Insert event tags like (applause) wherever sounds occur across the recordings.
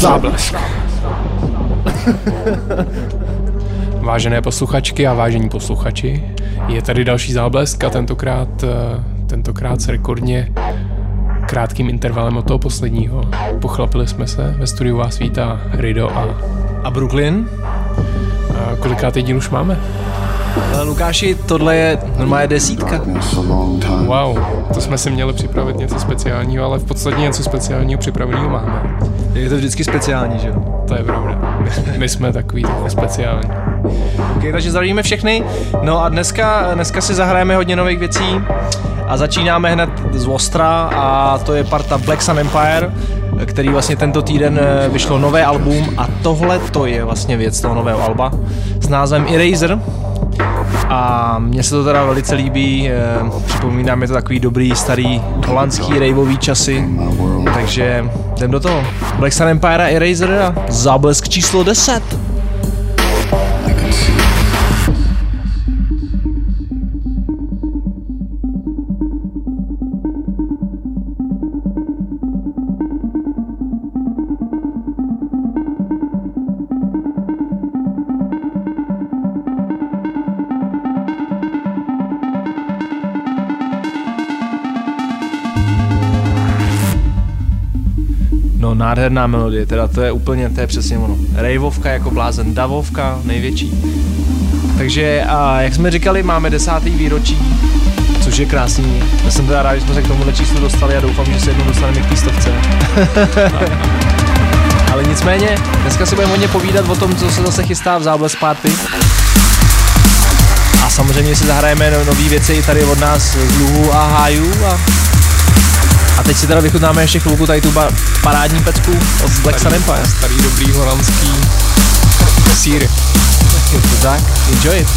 Záblesk. (laughs) Vážené posluchačky a vážení posluchači, je tady další záblesk a tentokrát, eh, tentokrát s rekordně krátkým intervalem od toho posledního. Pochlapili jsme se, ve studiu vás vítá Rido a... A Brooklyn? A kolikrát díl už máme? Ale Lukáši, tohle je normálně desítka. Wow, to jsme si měli připravit něco speciálního, ale v podstatě něco speciálního připraveného máme. Je to vždycky speciální, že jo? To je pravda. My jsme takový speciální. Okay, takže zdravíme všechny. No a dneska, dneska si zahrajeme hodně nových věcí a začínáme hned z Ostra a to je parta Black Sun Empire, který vlastně tento týden eh, vyšlo nové album a tohle to je vlastně věc toho nového alba s názvem Eraser a mně se to teda velice líbí, eh, připomíná mi to takový dobrý starý holandský raveový časy, takže jdem do toho. Black Sun Empire Eraser a záblesk číslo 10. nádherná melodie, teda to je úplně, to je přesně ono. Rejvovka jako blázen, davovka největší. Takže a jak jsme říkali, máme desátý výročí, což je krásný. Já jsem teda rád, že jsme se k tomuhle číslu dostali a doufám, že se jednou dostaneme k té stovce. (laughs) Ale nicméně, dneska si budeme hodně povídat o tom, co se zase chystá v Zábles Party. A samozřejmě si zahrajeme no, nové věci i tady od nás z Luhu a Háju a a teď si teda vychutnáme ještě chvilku tady tu ba- parádní pecku od Black Sun Empire. Starý dobrý holandský sír. Je to tak, enjoy it.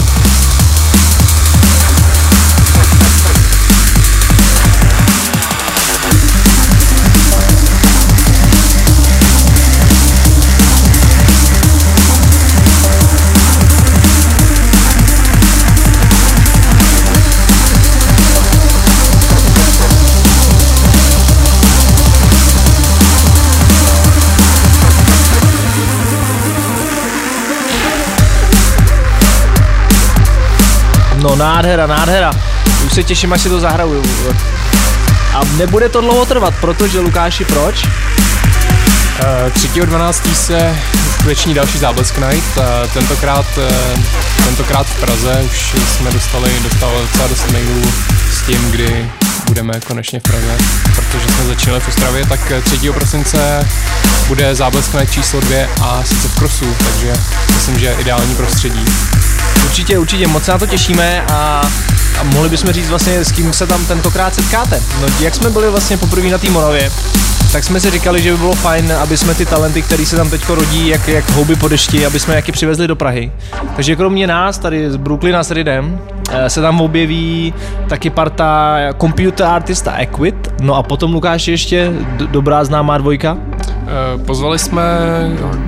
No nádhera, nádhera. Už se těším, až si to zahraju. A nebude to dlouho trvat, protože Lukáši, proč? Uh, 3.12. se uskuteční další záblesk night. Uh, tentokrát, uh, tentokrát v Praze už jsme dostali, dostali docela dost mailů s tím, kdy budeme konečně v Praze, protože jsme začínali v Ostravě, tak 3. prosince bude záblesk night číslo 2 a sice v Krosu, takže myslím, že ideální prostředí. Určitě, určitě, moc se na to těšíme a, a mohli bychom říct vlastně, s kým se tam tentokrát setkáte. No, jak jsme byli vlastně poprvé na té Moravě, tak jsme si říkali, že by bylo fajn, aby jsme ty talenty, které se tam teď rodí, jak, jak houby po dešti, aby jsme jaký přivezli do Prahy. Takže kromě nás, tady z Brooklyna s Ridem, se tam objeví taky parta computer artista Equit, no a potom Lukáš ještě dobrá známá dvojka. Pozvali jsme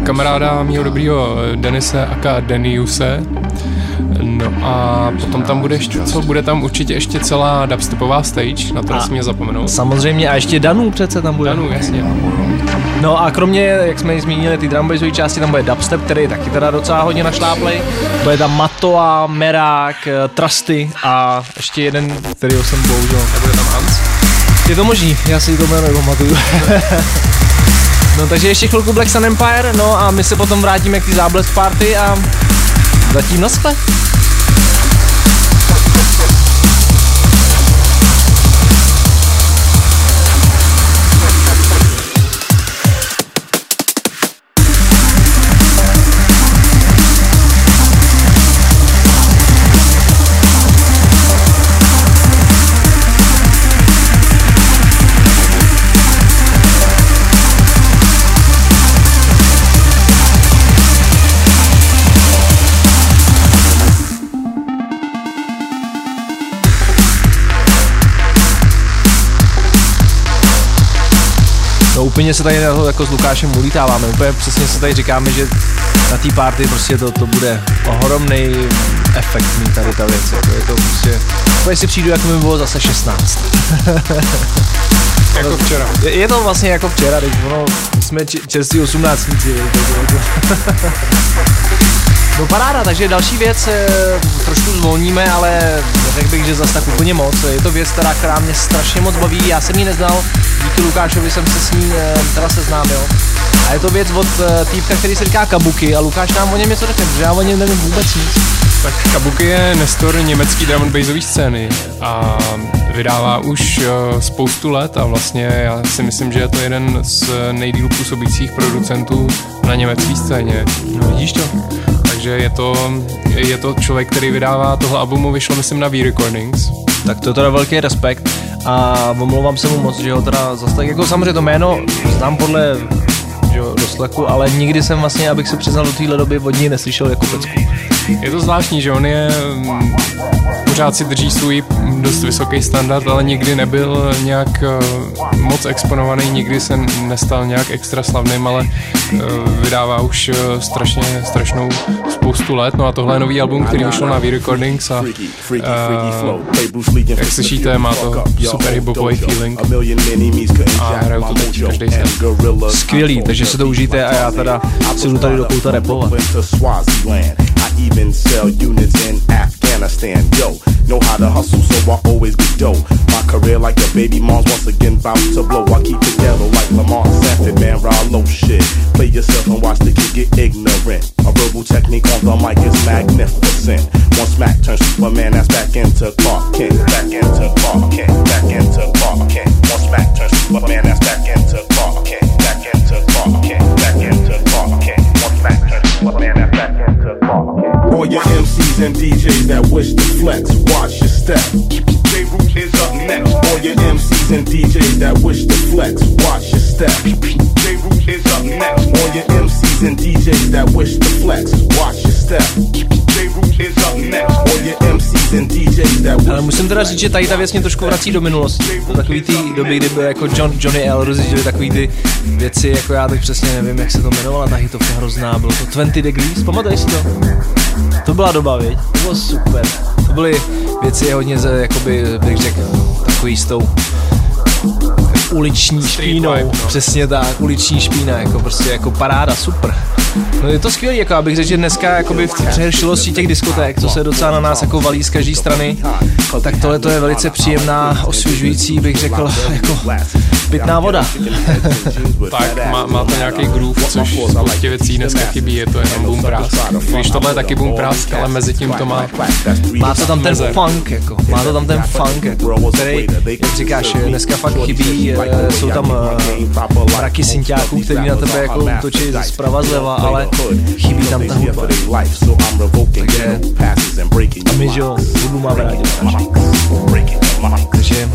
kamaráda mého dobrýho Denise aka Deniuse, No a potom tam bude ještě, co? Bude tam určitě ještě celá dubstepová stage, na to nesmí zapomenout. Samozřejmě a ještě Danu přece tam bude. Danu, jasně. No a kromě, jak jsme zmínili, ty drumbassové části, tam bude dubstep, který je taky teda docela hodně našláplej. Bude tam Matoa, Merák, Trusty a ještě jeden, který jsem bohužel. Nebude tam Hans? Je to možný, já si to jméno pamatuju. (laughs) no takže ještě chvilku Black Sun Empire, no a my se potom vrátíme k té záblesk party a zatím naschle. Úplně se tady jako s Lukášem ulítáváme, úplně přesně se tady říkáme, že na té party prostě to, to bude ohromný efektní tady ta věc, jako je to prostě, úplně si přijdu, jako mi bylo zase 16. (laughs) jako včera. Je, je, to vlastně jako včera, teď ono, jsme čerství 18 No paráda, takže další věc, eh, trošku zvolníme, ale řekl bych, že zase tak úplně moc. Je to věc, která, která mě strašně moc baví, já jsem ji neznal, díky Lukášovi jsem se s ní eh, teda seznámil. A je to věc od eh, týpka, který se říká Kabuki a Lukáš nám o něm něco řekne, protože já o něm nevím vůbec nic. Tak Kabuki je nestor německý drum and scény a vydává už spoustu let a vlastně já si myslím, že je to jeden z nejdíl působících producentů na německé scéně. No vidíš to? Takže je to, je to člověk, který vydává tohle albumu, vyšlo myslím na V-Recordings. Tak to je teda velký respekt a omlouvám se mu moc, že ho teda zase tak, jako samozřejmě to jméno znám podle že doslechu, ale nikdy jsem vlastně, abych se přiznal do téhle doby, od něj neslyšel jako pecku. Je to zvláštní, že on je mm, pořád si drží svůj dost vysoký standard, ale nikdy nebyl nějak uh, moc exponovaný, nikdy se nestal nějak extra slavným, ale uh, vydává už uh, strašně, strašnou spoustu let. No a tohle je nový album, který vyšel na V-Recordings a uh, jak slyšíte, má to super hiphopový feeling. A hrajou to teď každý sen. Skvělý, takže si to užijte a já teda si jdu tady do kouta repovat. Even sell units in Afghanistan. Yo, know how to hustle, so I always get dough. My career like a baby mom's once again bout to blow. I keep it ghetto like Lamar Sanford, man, Rollo shit. Play yourself and watch the kid get ignorant. A verbal technique on the mic is magnificent. One smack turns Superman, that's back into Clark Kent. Back into Clark Kent. Back into Clark Kent. One smack turns Superman, that's back into MCs and DJs that wish to flex, watch your step. J Root is up next. All your MCs and DJs that wish to flex, watch your step. J Root is up next. All your MCs and DJs that wish to flex, watch your step. J Root is up next. All your MCs Ale musím teda říct, že tady ta věc mě trošku vrací do minulosti. Do takový ty doby, kdy byl jako John, Johnny L. rozjížděli takový ty věci, jako já teď přesně nevím, jak se to jmenovala, ta hitovka hrozná, bylo to 20 Degrees, pamatuješ si to? To byla doba, viď? To bylo super. To byly věci hodně, jakoby, bych řekl, takový s tou uliční špínou, vibe, no. přesně tak, uliční špína, jako prostě jako paráda, super. No je to skvělé, jako abych řekl, že dneska jakoby v přehršilosti těch diskoték, co se docela na nás jako valí z každé strany, tak tohle to je velice příjemná, osvěžující, bych řekl, jako pitná voda. tak, má, má to nějaký groove, což spoustě věcí dneska chybí, je to jenom boom brass. Když tohle je taky boom brass, ale mezi tím to má... Má to tam ten funk, jako, má to tam ten funk, jako, který, jak říkáš, dneska fakt chybí, eh, jsou tam uh, mraky synťáků, který na tebe jako útočí zprava zleva, ale chybí tam ta hudba. Takže, a my, že jo, hudbu máme rádi. Takže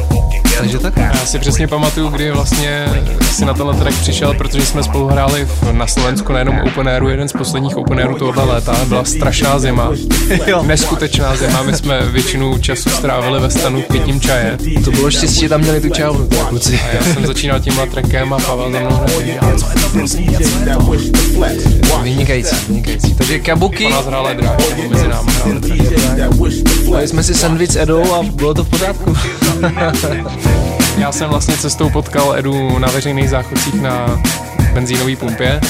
takže tak. Já si přesně pamatuju, kdy vlastně si na tenhle track přišel, protože jsme spolu hráli v, na Slovensku na jednom Open Airu, jeden z posledních Open Airů tohoto léta. Byla strašná zima, (laughs) neskutečná zima. My jsme většinu času strávili ve stanu pitím čaje. To bylo štěstí, že tam měli tu kluci. A já jsem začínal tímhle trackem a Pavel za mnou Vynikající, vynikající. Takže Kabuki. Ona hrála dráž, mezi námi hráli jsme si sandwich Edou a bylo to v pořádku. (laughs) Já jsem vlastně cestou potkal Edu na veřejných záchodcích na benzínové pumpě.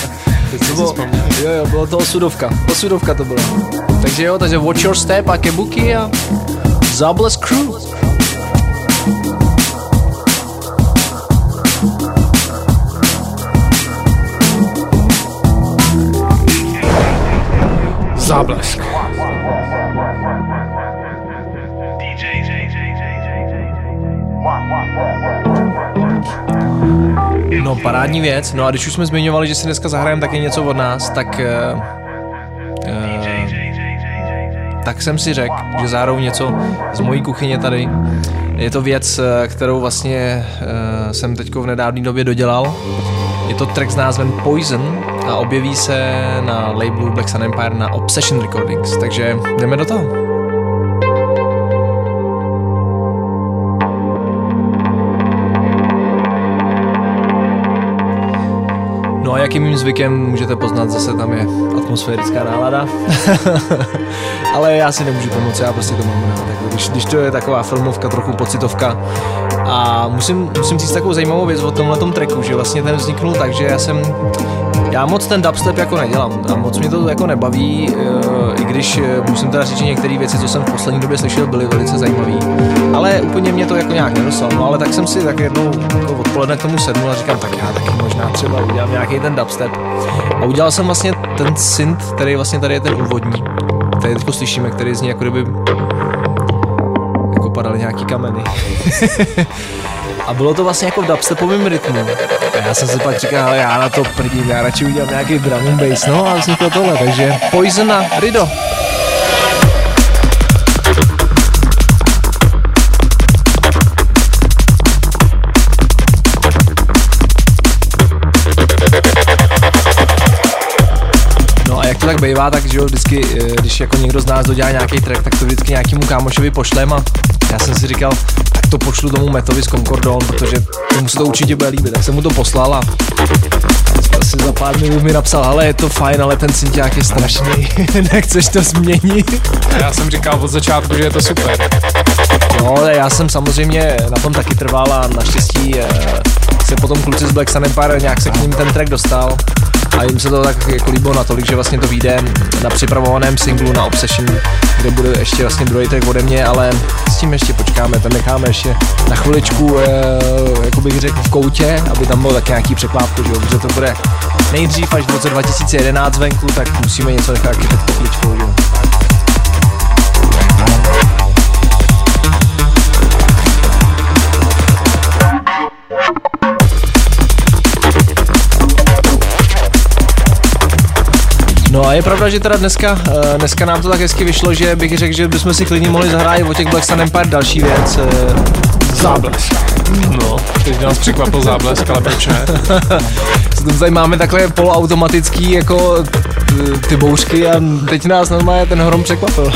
To bylo, jo, jo, bylo to osudovka. Osudovka to bylo. Takže jo, takže Watch Your Step a Kebuki a Zables Crew. Záblesk. No, parádní věc. No a když už jsme zmiňovali, že si dneska zahrajeme taky něco od nás, tak... Uh, uh, tak jsem si řekl, že zároveň něco z mojí kuchyně tady. Je to věc, eh, kterou vlastně uh, jsem teď v nedávné době dodělal. Je to track s názvem Poison a objeví se na labelu Black Sun Empire na Obsession Recordings, takže jdeme do toho. Jak je mým zvykem, můžete poznat, zase tam je atmosférická nálada. (laughs) Ale já si nemůžu pomoct, já prostě to mám rád. Tak když, když to je taková filmovka, trochu pocitovka. A musím, musím říct takovou zajímavou věc o tomhle tracku, že vlastně ten vzniknul tak, že já jsem já moc ten dubstep jako nedělám a moc mě to jako nebaví, eh, i když eh, musím teda říct, že některé věci, co jsem v poslední době slyšel, byly velice zajímavé. Ale úplně mě to jako nějak nedosalo. No ale tak jsem si tak jednou jako odpoledne k tomu sednul a říkám, tak já taky možná třeba udělám nějaký ten dubstep. A udělal jsem vlastně ten synth, který vlastně tady je ten úvodní, který teď slyšíme, který zní jako kdyby jako padaly nějaký kameny. (laughs) a bylo to vlastně jako v dubstepovém rytmu. A já jsem si pak říkal, ale já na to prdím, já radši udělám nějaký drum and bass, no a vzniklo tohle, takže Poison a Rido. No a to tak bývá, tak že jo, vždycky, eh, když jako někdo z nás dodělá nějaký track, tak to vždycky nějakému kámošovi pošlem a já jsem si říkal, to pošlu tomu Metovi z Concordon, protože tomu se to určitě bude líbit. Tak jsem mu to poslal a asi za pár minut mi napsal, ale je to fajn, ale ten synťák je strašný, (laughs) nechceš to změnit? A já jsem říkal od začátku, že je to super. No, já jsem samozřejmě na tom taky trval a naštěstí eh, potom kluci z Black Sun Empire nějak se k ním ten track dostal a jim se to tak jako líbilo natolik, že vlastně to vyjde na připravovaném singlu na Obsession, kde bude ještě vlastně druhý track ode mě, ale s tím ještě počkáme, ten necháme ještě na chviličku, e, jako bych řekl, v koutě, aby tam bylo tak nějaký překlápko, že, že to bude nejdřív až v roce 2011 venku, tak musíme něco nechat taky pod pokličkou. Že? No a je pravda, že teda dneska, uh, dneska nám to tak hezky vyšlo, že bych řekl, že bychom si klidně mohli zahrát o těch Black Sun Empire další věc. Uh, záblesk. No, teď nás překvapil záblesk, ale proč ne? (laughs) tady máme takhle poloautomatický jako ty bouřky a teď nás normálně ten hrom překvapil.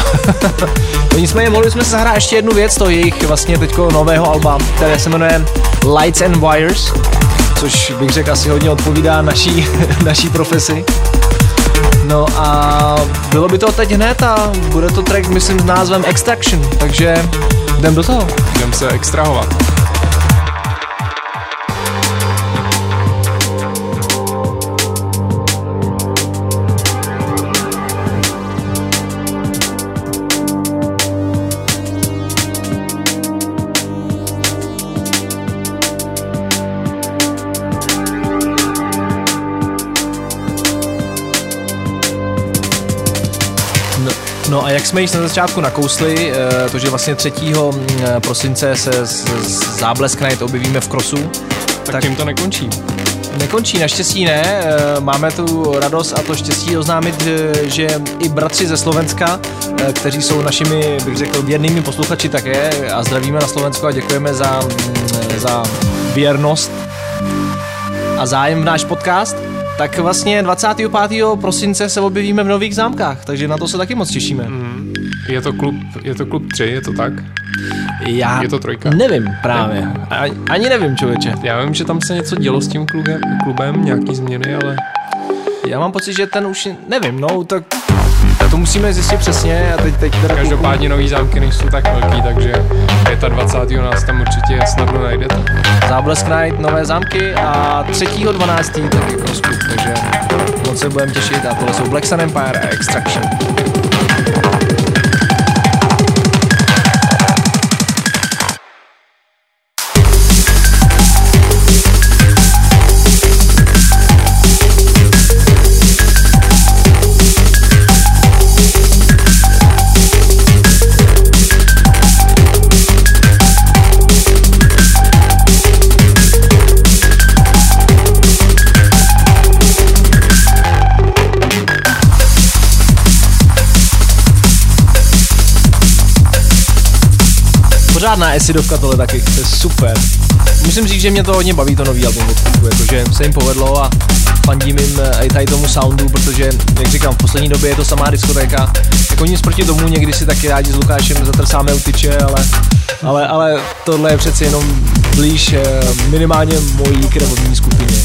(laughs) no nicméně mohli jsme se zahrát ještě jednu věc, to jejich vlastně teďko nového alba, které se jmenuje Lights and Wires, což bych řekl asi hodně odpovídá naší, (laughs) naší profesi. No a bylo by to teď hned a bude to track, myslím, s názvem Extraction, takže jdem do toho. Jdem se extrahovat. Jak jsme již na začátku nakousli, eh, to, že vlastně 3. Mm, prosince se z, z Záblesk Night objevíme v Krosu. Tak, tak tím to nekončí. Nekončí, naštěstí ne. Eh, máme tu radost a to štěstí oznámit, eh, že i bratři ze Slovenska, kteří jsou našimi, bych řekl, věrnými posluchači také a zdravíme na Slovensko a děkujeme za, mm, za věrnost a zájem v náš podcast, tak vlastně 25. prosince se objevíme v Nových zámkách, takže na to se taky moc těšíme. Mm. Je to klub, je to klub 3, je to tak? Já je to trojka? Nevím právě. Ani, ani nevím, člověče. Já vím, že tam se něco dělo s tím klubem, klubem nějaký změny, ale... Já mám pocit, že ten už, nevím, no, tak to musíme zjistit přesně a teď, teď teda... Každopádně nový zámky nejsou tak velký, takže 25. nás tam určitě snadno najdete. Záblesk Night, nové zámky a 3.12. taky Crosscut, takže moc se budeme těšit a tohle jsou Black Sun Empire a Extraction. Pořádná esidovka tohle taky, to je super. Musím říct, že mě to hodně baví to nový album od jakože se jim povedlo a fandím jim eh, i tady tomu soundu, protože, jak říkám, v poslední době je to samá diskotéka. Jako nic proti tomu, někdy si taky rádi s Lukášem zatrsáme u tyče, ale, ale, ale tohle je přeci jenom blíž eh, minimálně mojí krevovní skupině.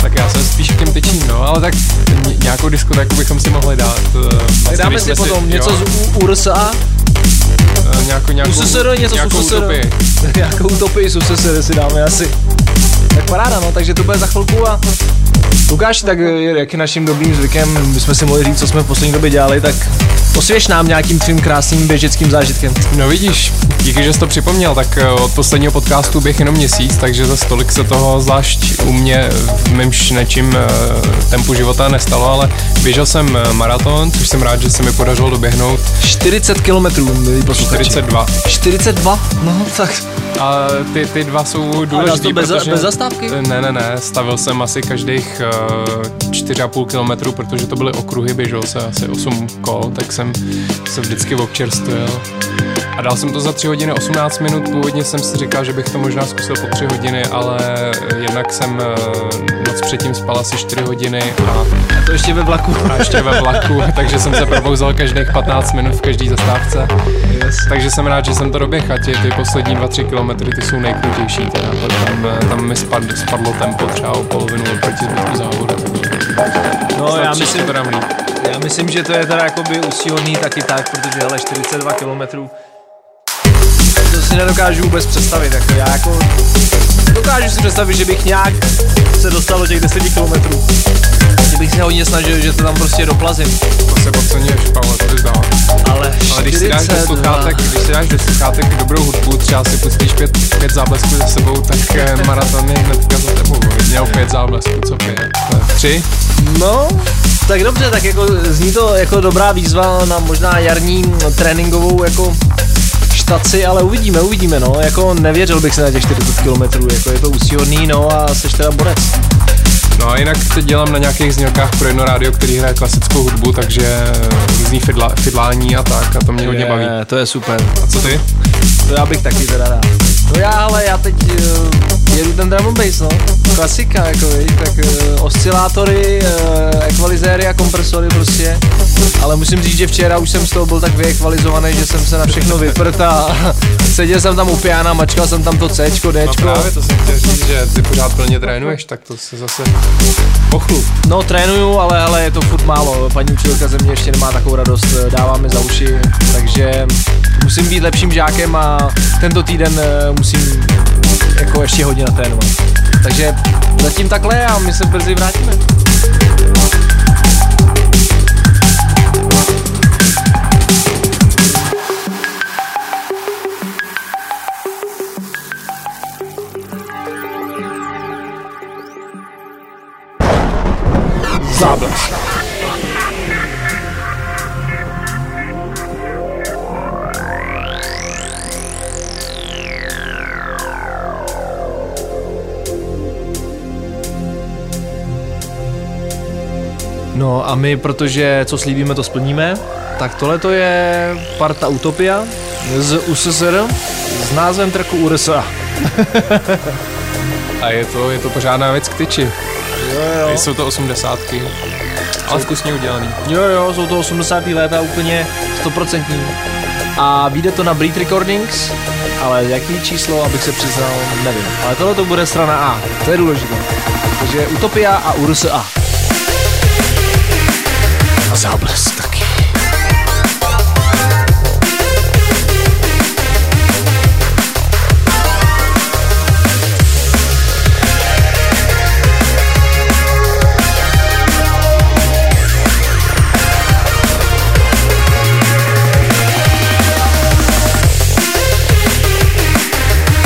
Tak já jsem spíš k těm tyčím, no, ale tak nějakou diskotéku bychom si mohli dát. Eh, dáme si potom něco jo. z URSA, uh, nějakou, nějakou, USSR, něco nějakou USSR. utopii. (laughs) nějakou utopii z USSR si dáme asi. Tak paráda, no, takže to bude za chvilku a Lukáš, tak jak je naším dobrým zvykem, my jsme si mohli říct, co jsme v poslední době dělali, tak osvěž nám nějakým tvým krásným běžeckým zážitkem. No vidíš, díky, že jsi to připomněl, tak eh, od posledního podcastu běh jenom měsíc, takže za stolik se toho zvlášť u mě v mýmž nečím eh, tempu života nestalo, ale běžel jsem eh, maraton, což jsem rád, že se mi podařilo doběhnout. 40 kilometrů, milí 42. 42? No, tak a ty, ty dva jsou důležitý, to bez, protože... bez zastávky? Ne, ne, ne, stavil jsem asi každých uh, 4,5 kilometru, protože to byly okruhy, běžel se asi 8 kol, tak jsem se vždycky občerstvil. A dal jsem to za 3 hodiny 18 minut, původně jsem si říkal, že bych to možná zkusil po 3 hodiny, ale jednak jsem uh, noc předtím spal asi 4 hodiny a... A to ještě ve vlaku. A ještě ve vlaku, (laughs) takže jsem se probouzal každých 15 minut v každé zastávce. Yes. Takže jsem rád, že jsem to doběhl a ty, ty poslední 2-3 kilometry ty jsou nejkrutější. Teda. Tam, tam mi spad, spadlo tempo třeba o polovinu oproti zbytku závodu. No Snad já myslím, já myslím, že to je teda jakoby usíhodný taky tak, protože hele 42 kilometrů si nedokážu vůbec představit, jako já jako dokážu si představit, že bych nějak se dostal do těch 10 kilometrů. Že bych se hodně snažil, že to tam prostě doplazím. To se podceňuješ, Pavel, to dál. Ale, Ale když si dáš do sluchátek, když si dáš do sluchátek dobrou hudbu, třeba si pustíš pět, pět záblesků za sebou, tak eh, (laughs) maraton je hnedka za tebou. Měl pět záblesků, co pět? Tři? No, tak dobře, tak jako zní to jako dobrá výzva na možná jarní tréninkovou jako štaci, ale uvidíme, uvidíme, no, jako nevěřil bych se na těch 40 km, jako je to úsíhodný, no a seš teda borec. No a jinak teď dělám na nějakých znělkách pro jedno rádio, který hraje klasickou hudbu, takže různý fidla, fidlání a tak a to mě hodně baví. To je super. A co ty? To já bych taky teda rád. No já, ale já teď uh, jedu ten drum bass, no. Klasika, jako víš, tak uh, oscilátory, uh, ekvalizéry a kompresory prostě. Ale musím říct, že včera už jsem z toho byl tak vyekvalizovaný, že jsem se na všechno vyprt a (laughs) seděl jsem tam u piana, mačkal jsem tam to C, D. No právě to jsem chtěl říct, že ty pořád plně trénuješ, tak to se zase pochlup. No trénuju, ale, ale je to furt málo. Paní učitelka ze mě ještě nemá takovou radost, dává mi za uši, takže musím být lepším žákem a tento týden musím jako ještě hodně natrénovat. Takže zatím takhle a my se brzy vrátíme. Záblesk. No a my, protože co slíbíme, to splníme, tak tohle to je parta Utopia z USSR s názvem tracku URSA. a je to, je to pořádná věc k tyči. Jo, jo. Jsou to osmdesátky. Ale vkusně udělaný. Jo, jo, jsou to 80. léta úplně stoprocentní. A vyjde to na Breed Recordings, ale jaký číslo, abych se přiznal, nevím. Ale tohle to bude strana A, to je důležité. Takže Utopia a URSA a záblesk taky.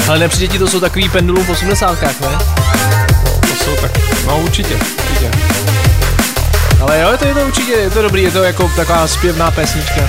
Ale nepřijde ti to jsou takový pendulum v 80 ne? To jsou tak, no určitě, určitě. Ale jo, to je to určitě, je to dobrý, je to jako taková zpěvná pesnička.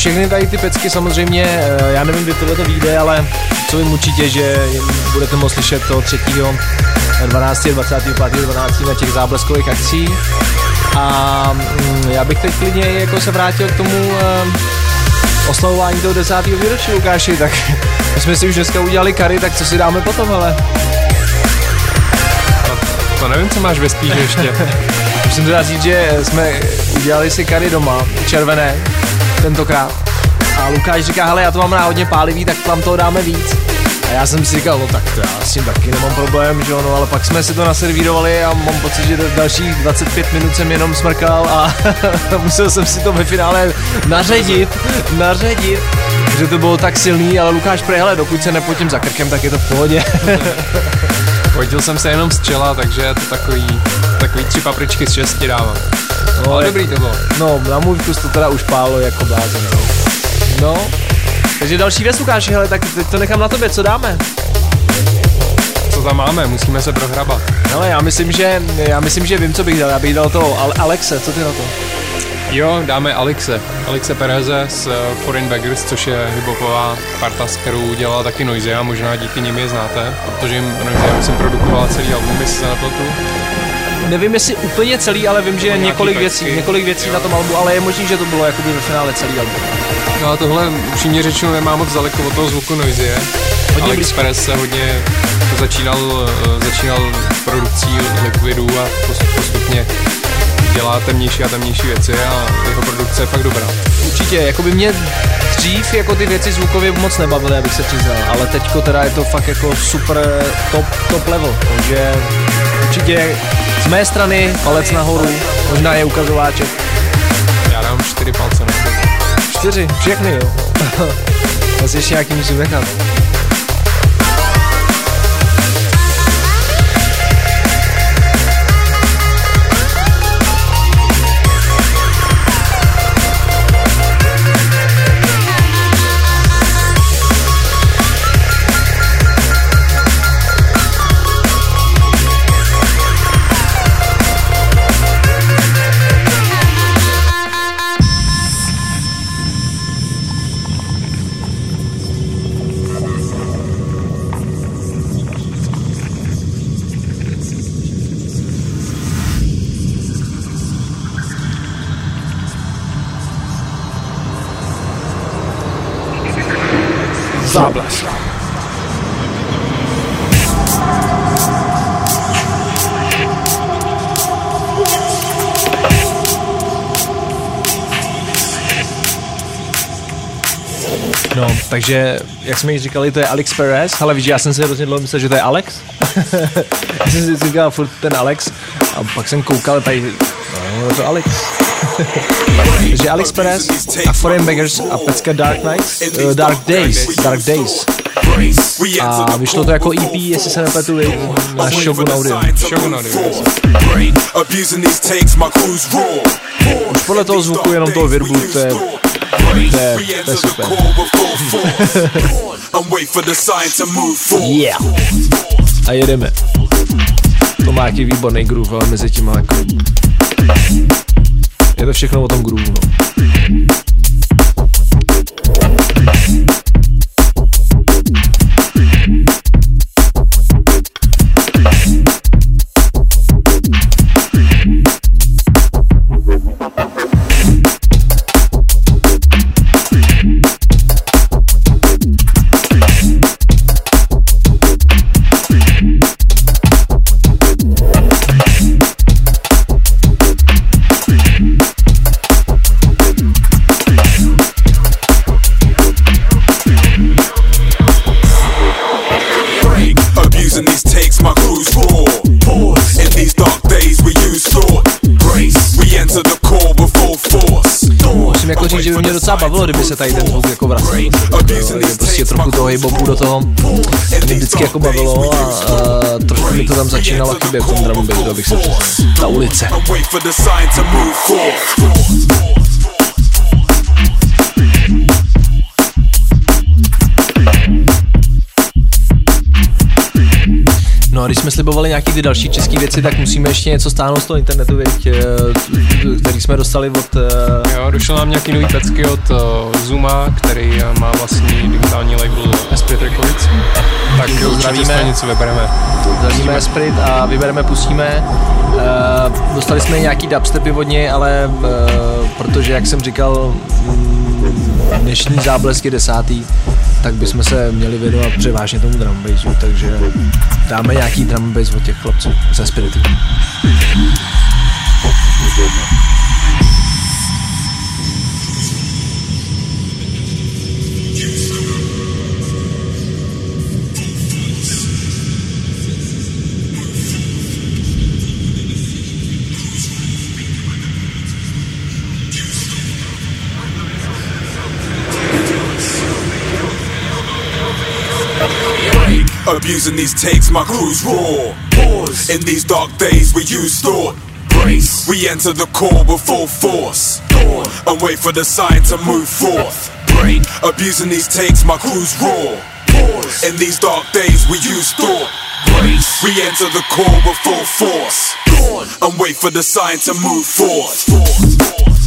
Všechny tady ty pecky samozřejmě, eh, já nevím, kdy tohle to vyjde, ale co vím určitě, že budete moct slyšet to 3. 12. 25. 12. na těch zábleskových akcí. A mm, já bych teď klidně jako se vrátil k tomu uh, oslavování toho desátého výročí, Lukáši, tak (laughs) my jsme si už dneska udělali kary, tak co si dáme potom, hele? To, to nevím, co máš ve spíš ještě. (laughs) Musím teda říct, že jsme udělali si kary doma, červené, tentokrát. A Lukáš říká, hele, já to mám hodně pálivý, tak tam toho dáme víc. A já jsem si říkal, no tak to já s tím taky nemám problém, že jo, no ale pak jsme si to naservírovali a mám pocit, že dalších 25 minut jsem jenom smrkal a (laughs) musel jsem si to ve finále naředit, naředit, že to bylo tak silný, ale Lukáš prej, hele, dokud se nepotím za krkem, tak je to v pohodě. (laughs) Potil jsem se jenom z čela, takže je to takový, takový tři papričky z šesti dávám. No, ale dobrý to bylo. No, na můj vkus to teda už pálo jako blázen. No. takže další věc, Lukáši, hele, tak teď to nechám na tobě, co dáme? Co tam máme? Musíme se prohrabat. No, já myslím, že, já myslím, že vím, co bych dal. Já bych dal to Ale- Alexe, co ty na to? Jo, dáme Alexe. Alexe Pereze z uh, Foreign Beggars, což je hiphopová parta, s kterou dělala taky Noise a možná díky nim je znáte, protože jim Noise jsem produkovala celý album, jestli se nepletu. Nevím, jestli úplně celý, ale vím, že je několik věcí, několik věcí jo. na tom albu, ale je možný, že to bylo jakoby ve finále celý album. No a tohle upřímně řečeno nemá moc daleko od toho zvuku Noise. Hodně Alex. Perez se hodně začínal, eh, začínal produkcí Liquidu a postupně dělá temnější a temnější věci a jeho produkce je fakt dobrá. Určitě, jako by mě dřív jako ty věci zvukově moc nebavily, abych se přiznal, ale teďko teda je to fakt jako super top, top level, takže určitě z mé strany palec nahoru, možná je ukazováček. Já dám čtyři palce na Čtyři, všechny jo. (laughs) Asi ještě nějaký musím nechat. Záblesk. No, takže, jak jsme již říkali, to je Alex Perez, ale víš, já jsem si hrozně dlouho myslel, že to je Alex. (laughs) já jsem si říkal furt ten Alex a pak jsem koukal tady, no, to Alex. (laughs) Takže Alex Perez a Foreign Beggars a pecka Dark Nights, uh, Dark Days, Dark Days. A vyšlo to jako EP, jestli se nepletu, na Shogun Audio. Shogun Audio, Už podle toho zvuku, jenom toho virbu, to je, to je, to je super. yeah. (laughs) A jedeme. To má jaký výborný groove, ale mezi tím jako... Je to všechno o tom groove, no. Že by mě docela bavilo, kdyby se tady ten zvuk jako vracel. Je prostě trochu toho hip do toho mě vždycky jako bavilo a, a trošku mi to tam začínalo chybět tom drum abych se přiznal. Ta ulice. No a když jsme slibovali nějaký ty další české věci, tak musíme ještě něco stáhnout z toho internetu, věď, eh, který jsme dostali od... Uh... Jo, došlo nám nějaký nový pecky od uh, Zuma, který má vlastní digitální label Esprit Records. Tak zdravíme. něco vybereme. Zdravíme Esprit a vybereme, pustíme. Dostali jsme nějaký dubstepy od něj, ale protože, jak jsem říkal, mm, dnešní záblesky desátý, tak bychom se měli věnovat převážně tomu drum takže dáme nějaký drum bass od těch chlapců ze Spiritu. Abusing these takes, my crew's raw. Pause. In these dark days, we use thought. Brace. We enter the core with full force. Dawn. And wait for the sign to move forth. Break. Abusing these takes, my crew's raw. Pause. In these dark days, we use thought. Brace. We enter the core with full force. Dawn. And wait for the sign to move forth.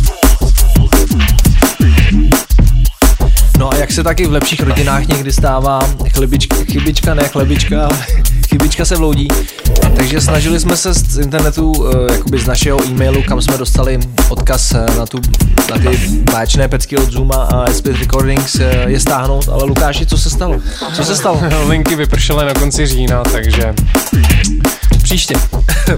No a jak se taky v lepších rodinách někdy stává, chlebička, chybička, ne chlebička, chybička se vloudí. Takže snažili jsme se z internetu, eh, jakoby z našeho e-mailu, kam jsme dostali odkaz eh, na, tu, na ty báječné pecky od Zuma a SP Recordings eh, je stáhnout, ale Lukáši, co se stalo? Co se stalo? (laughs) Linky vypršely na konci října, takže příště.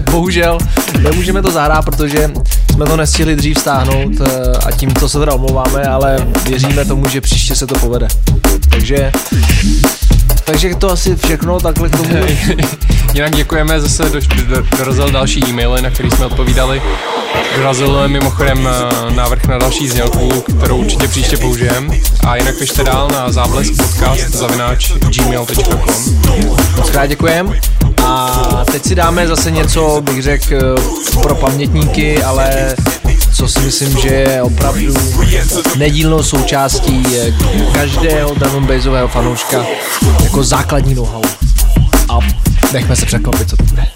(laughs) Bohužel nemůžeme to zahrát, protože jsme to nestihli dřív stáhnout eh, a tímto se teda omlouváme, ale věříme tomu, že příště se to povede. Takže takže to asi všechno takhle k tomu. (laughs) Jinak děkujeme, zase do, do, dorazil další e-maily, na který jsme odpovídali. Dorazil mimochodem eh, návrh na další znělku, kterou určitě příště použijem. A jinak pište dál na záblesk podcast zavináč gmail.com Moc krát děkujem. A teď si dáme zase něco, bych řekl, eh, pro pamětníky, ale co si myslím, že je opravdu nedílnou součástí eh, každého drum bassového fanouška jako základní know-how. A nechme se překvapit, co to bude.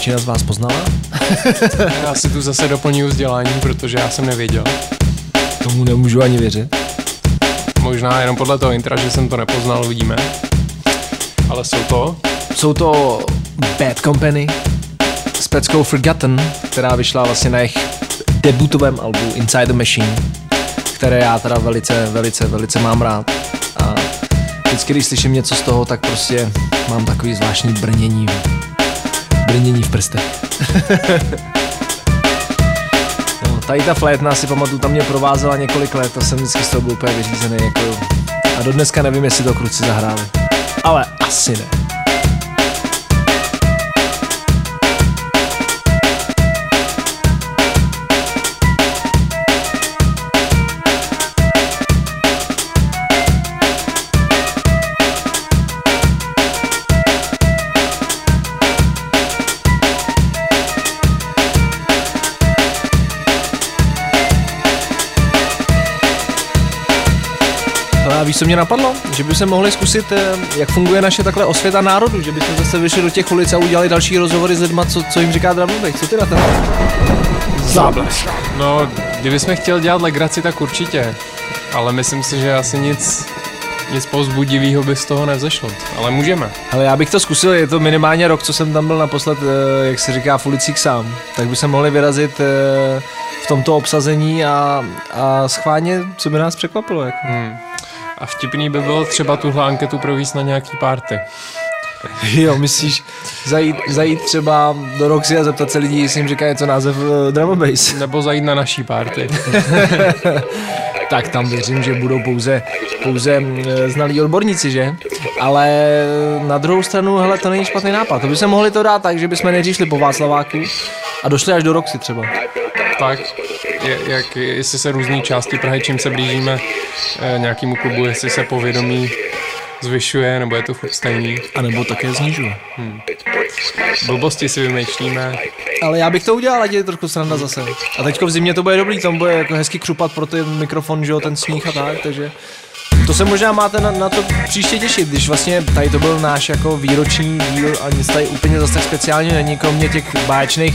Většina z vás poznala. (laughs) já si tu zase doplňuji vzdělání, protože já jsem nevěděl. Tomu nemůžu ani věřit. Možná jenom podle toho intra, že jsem to nepoznal, uvidíme. Ale jsou to? Jsou to Bad Company s peckou Forgotten, která vyšla vlastně na jejich debutovém albu Inside the Machine, které já teda velice, velice, velice mám rád. A vždycky, když slyším něco z toho, tak prostě mám takový zvláštní brnění brnění v prstech. (laughs) no, tady ta flétna si pamatuju, tam mě provázela několik let a jsem vždycky z toho byl úplně vyřízený. Jako, a do dneska nevím, jestli to kruci zahráli. Ale asi ne. Co mě napadlo? Že by se mohli zkusit, eh, jak funguje naše takhle osvěta národu, že bychom zase vyšli do těch ulic a udělali další rozhovory s lidma, co, co jim říká Dravnubek. Co ty na to? Záblesk. No, kdybychom chtěli dělat legraci, tak určitě. Ale myslím si, že asi nic, nic povzbudivého by z toho nevzešlo, ale můžeme. Ale já bych to zkusil, je to minimálně rok, co jsem tam byl naposled, eh, jak se říká, v ulicích sám. Tak by se mohli vyrazit eh, v tomto obsazení a, a schválně, co by nás překvapilo. Jako. Hmm. A vtipný by bylo třeba tuhle anketu províst na nějaký party. (laughs) Jo, myslíš zajít, zajít třeba do Roxy a zeptat se lidí, jestli jim říká něco název uh, drum bass. (laughs) Nebo zajít na naší party. (laughs) tak tam věřím, že budou pouze, pouze mm, znalí odborníci, že? Ale na druhou stranu, hele, to není špatný nápad. To by se mohli to dát tak, že bychom nejdřív šli po Václaváku a došli až do Roxy třeba. Tak, jak, jestli se různé části Prahy, čím se blížíme eh, nějakému klubu, jestli se povědomí zvyšuje, nebo je to furt stejný. A nebo také znižuje. Hmm. Blbosti si vymýšlíme. Ale já bych to udělal, ať je trošku sranda zase. A teďko v zimě to bude dobrý, tam bude jako hezky křupat pro ten mikrofon, že jo, ten sníh a tak, takže to se možná máte na, na to příště těšit, když vlastně tady to byl náš jako výroční díl a nic tady úplně zase tak speciálně není, kromě těch báječných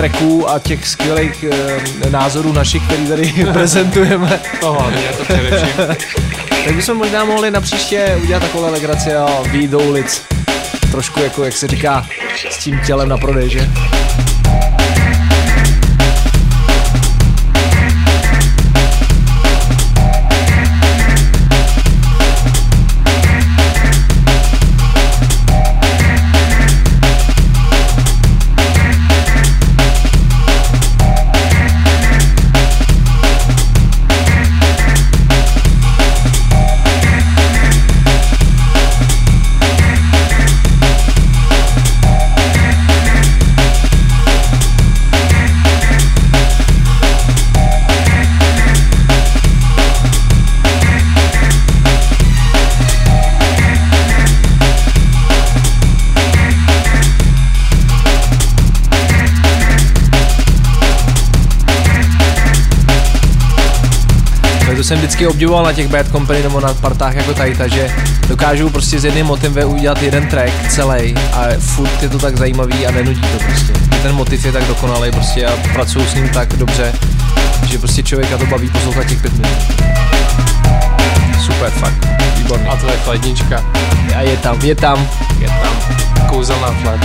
tracků a těch skvělých e, názorů našich, který tady (laughs) prezentujeme. To hlavně, to především. (laughs) tak bychom možná mohli na příště udělat takové legraci a výjít do ulic. Trošku jako, jak se říká, s tím tělem na prodej, že? Jsem vždycky obdivoval na těch Bad Company nebo na partách jako tady, že dokážou prostě z jedným motivem udělat jeden track celý a furt je to tak zajímavý a nenudí to prostě. Ten motiv je tak dokonalý prostě a pracuju s ním tak dobře, že prostě člověka to baví poslouchat těch pět minut. Super, fakt, výborný. A to je flednička. A je tam, je tam. Je tam. Kouzelná flat.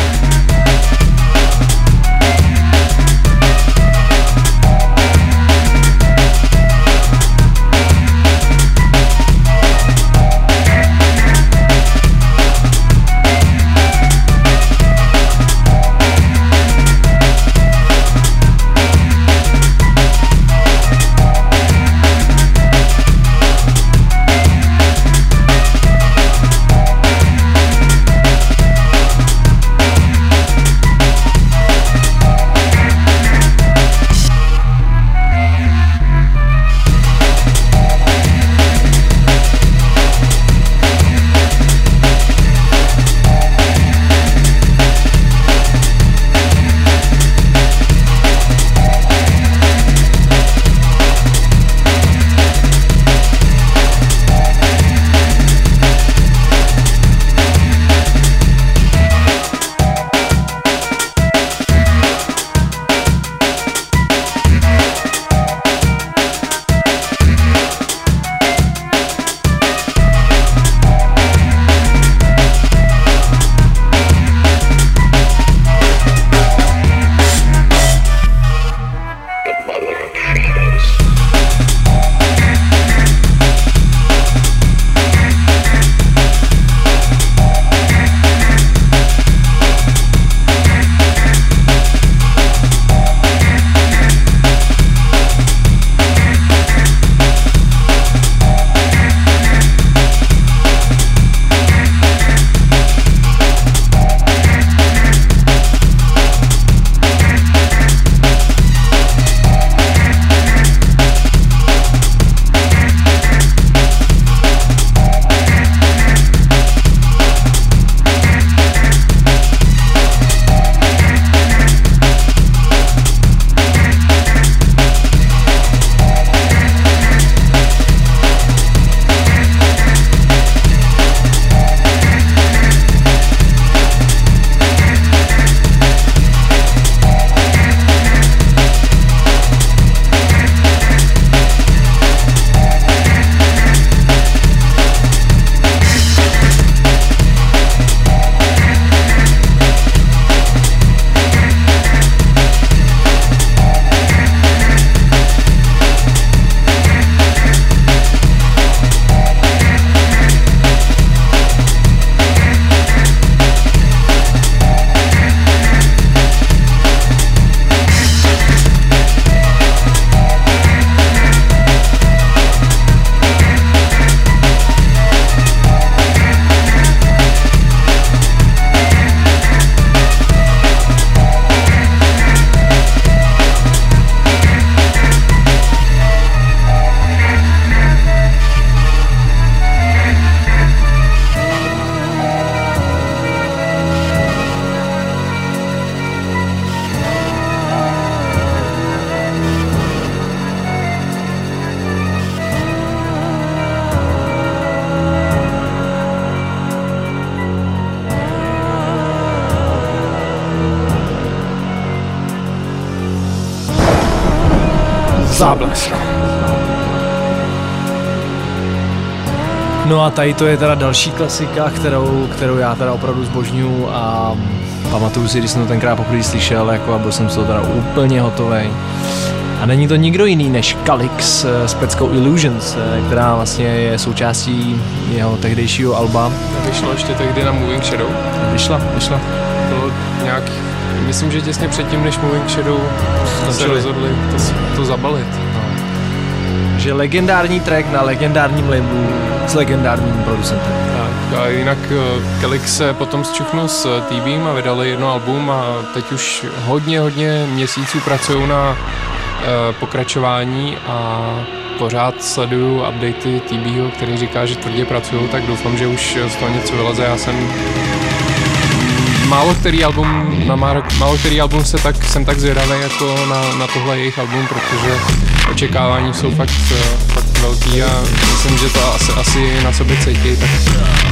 Záblesk. No a tady to je teda další klasika, kterou, kterou já teda opravdu zbožňuju a pamatuju si, když jsem to tenkrát poprvé slyšel jako a byl jsem z toho teda úplně hotový. A není to nikdo jiný než Calix s peckou Illusions, která vlastně je součástí jeho tehdejšího alba. Vyšlo ještě tehdy na Moving Shadow? Vyšla, vyšla. Bylo nějak, myslím, že těsně předtím, než Moving Shadow se rozhodli to, to zabalit. No. Že legendární track na legendárním labelu s legendárním producentem. Tak a jinak Calix se potom zčuchnul s TBem a vydali jedno album a teď už hodně, hodně měsíců pracují na Eh, pokračování a pořád sleduju updaty TBho, který říká, že tvrdě pracují, tak doufám, že už z toho něco vyleze. Já jsem málo který album, na málo který album se tak, jsem tak zvědavý jako na, na tohle jejich album, protože očekávání jsou fakt, eh, fakt velký a myslím, že to asi, asi na sobě cítí, tak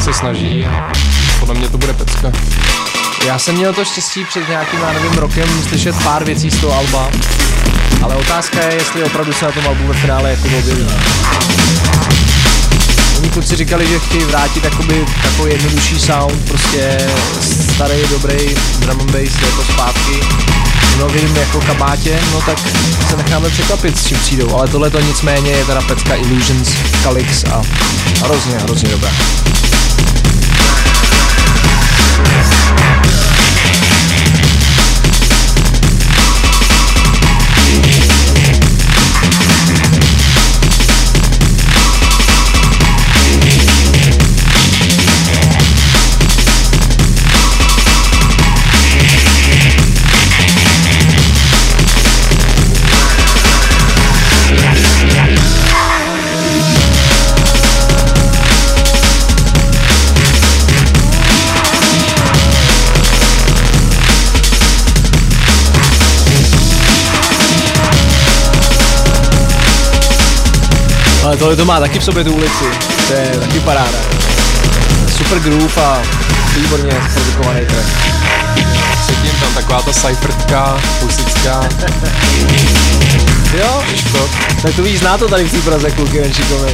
se snaží a podle mě to bude pecka. Já jsem měl to štěstí před nějakým, já nevím, rokem slyšet pár věcí z toho alba ale otázka je, jestli opravdu se na tom albu ve finále jako objeví. Oni kluci říkali, že chtějí vrátit jakoby takový jednodušší sound, prostě starý, dobrý drum and bass jako zpátky novým jako kabátě, no tak se necháme překvapit, s čím přijdou, ale tohle to nicméně je teda pecka Illusions, Calix a hrozně, hrozně dobrá. Ale tohle to má taky v sobě tu ulici. To je taky paráda. Super groove a výborně zprodukovaný track. Sedím tam taková ta cyphertka, husická. jo? Žižko. Tak to víš, zná to tady v té Praze, kluky Renčíkovi.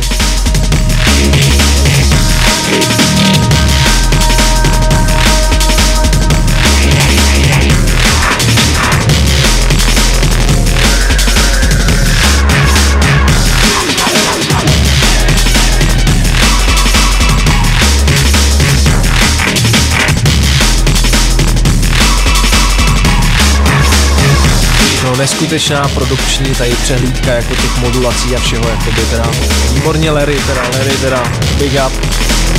Neskutečná produkční tady přehlídka jako těch modulací a všeho, jako by teda výborně Larry, teda Larry, teda big up.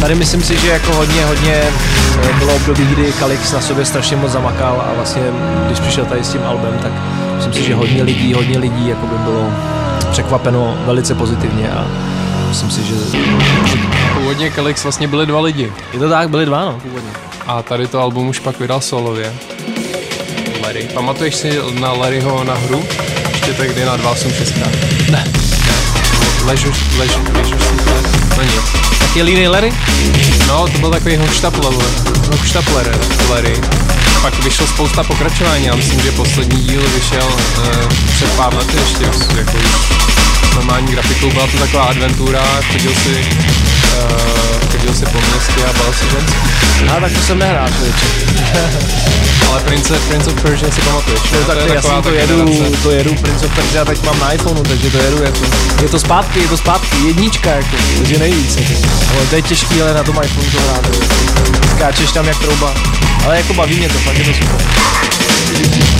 Tady myslím si, že jako hodně, hodně mm, bylo období, kdy Kalix na sobě strašně moc zamakal a vlastně, když přišel tady s tím albem, tak myslím si, že hodně lidí, hodně lidí jako by bylo překvapeno velice pozitivně a myslím si, že... Původně Kalix vlastně byli dva lidi. Je to tak, byli dva, no, původně. A tady to album už pak vydal solově. Larry. Pamatuješ si na Larryho na hru? Ještě tehdy na 286? Ne. ne. Ležu, ležu, ležu no nic. Tak je línej Larry? No, to byl takový hochštapler, hochštapler Larry. Pak vyšlo spousta pokračování, já myslím, že poslední díl vyšel uh, před pár lety ještě, jako normální grafikou, byla to taková adventura, chodil si, uh, chodil si po městě a bal si ženský. A tak to jsem nehrál, (laughs) Ale Prince, Prince of Persia si pamatuješ, no, tak to, já to jedu, to jedu Prince of Persia, teď mám na iPhoneu, takže to jedu jako, je to zpátky, je to zpátky, jednička jako, takže nejvíc jako. Ale to je těžký, ale na tom iPhoneu to hrát, skáčeš tam jak trouba, ale jako baví mě to, fakt je to super.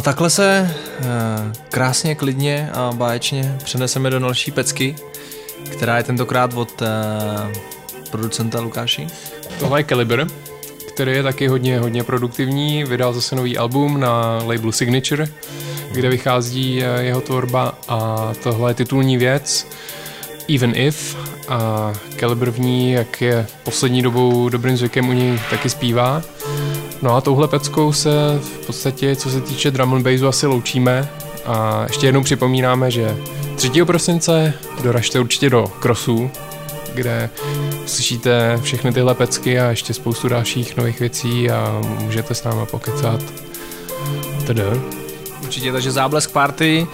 A takhle se uh, krásně, klidně a báječně přeneseme do další pecky, která je tentokrát od uh, producenta Lukáši. Tohle je Caliber, který je taky hodně, hodně produktivní. Vydal zase nový album na labelu Signature, kde vychází eh, jeho tvorba a tohle je titulní věc Even If a Caliber v ní, jak je poslední dobou dobrým zvykem u něj taky zpívá. No a touhle peckou se v podstatě, co se týče drum and bassu, asi loučíme a ještě jednou připomínáme, že 3. prosince doražte určitě do Krosů, kde slyšíte všechny tyhle pecky a ještě spoustu dalších nových věcí a můžete s náma pokecat. Tedy. Určitě, takže záblesk party,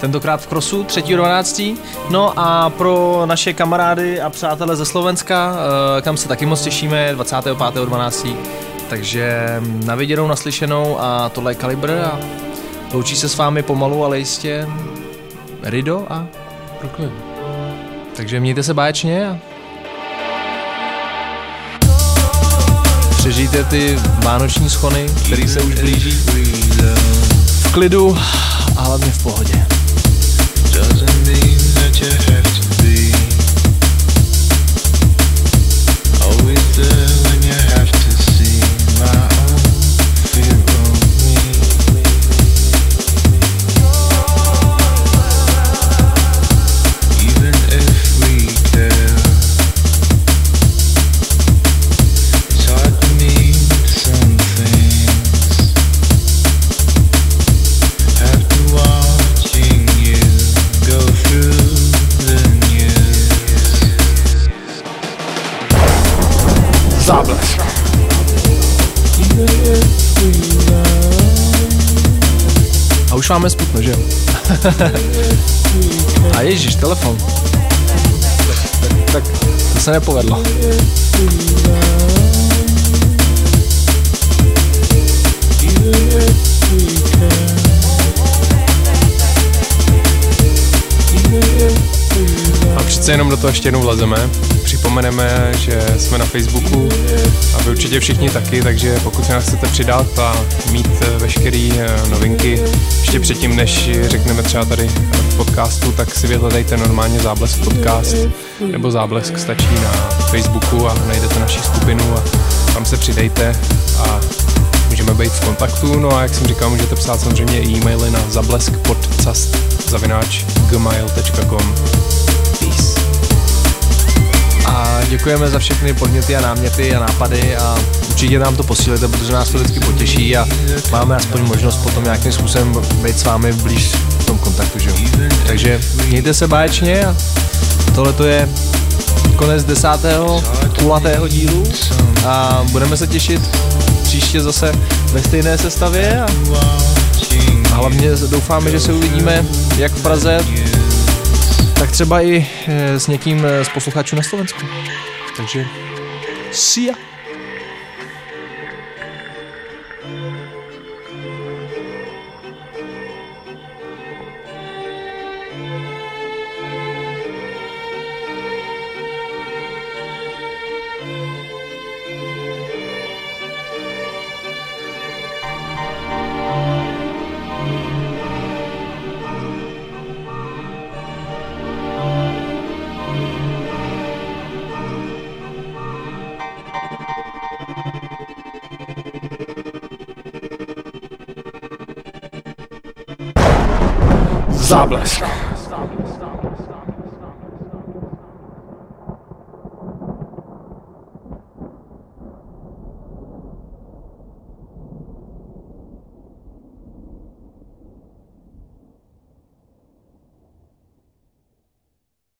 tentokrát v Krosu 3.12. No a pro naše kamarády a přátelé ze Slovenska, eh, kam se taky moc těšíme, 25.12. Takže na viděnou, naslyšenou a tohle je Kalibr a loučí se s vámi pomalu, ale jistě Rido a Brooklyn. takže mějte se báječně a přežijte ty vánoční schony, které se už blíží. V klidu a hlavně v pohodě. Doesn't máme smutno, že jo? (laughs) a ježíš, telefon. Tak, tak to se nepovedlo. A přece jenom do toho ještě jednou vlezeme. Připomeneme, že jsme na Facebooku a vy určitě všichni taky, takže pokud se nás chcete přidat a mít eh, veškeré novinky ještě předtím, než řekneme třeba tady v podcastu, tak si vyhledejte normálně Záblesk podcast nebo Záblesk stačí na Facebooku a najdete naši skupinu a tam se přidejte a můžeme být v kontaktu. No a jak jsem říkal, můžete psát samozřejmě e-maily na zableskpodcast zavináč gmail.com. A děkujeme za všechny podněty a náměty a nápady a určitě nám to posílíte, protože nás to vždycky potěší a máme aspoň možnost potom nějakým způsobem být s vámi blíž v tom kontaktu, že jo. Takže mějte se báječně a tohle to je konec desátého kulatého dílu a budeme se těšit příště zase ve stejné sestavě a, a hlavně doufáme, že se uvidíme jak v Praze, tak třeba i eh, s někým eh, z posluchačů na Slovensku. Takže see ya.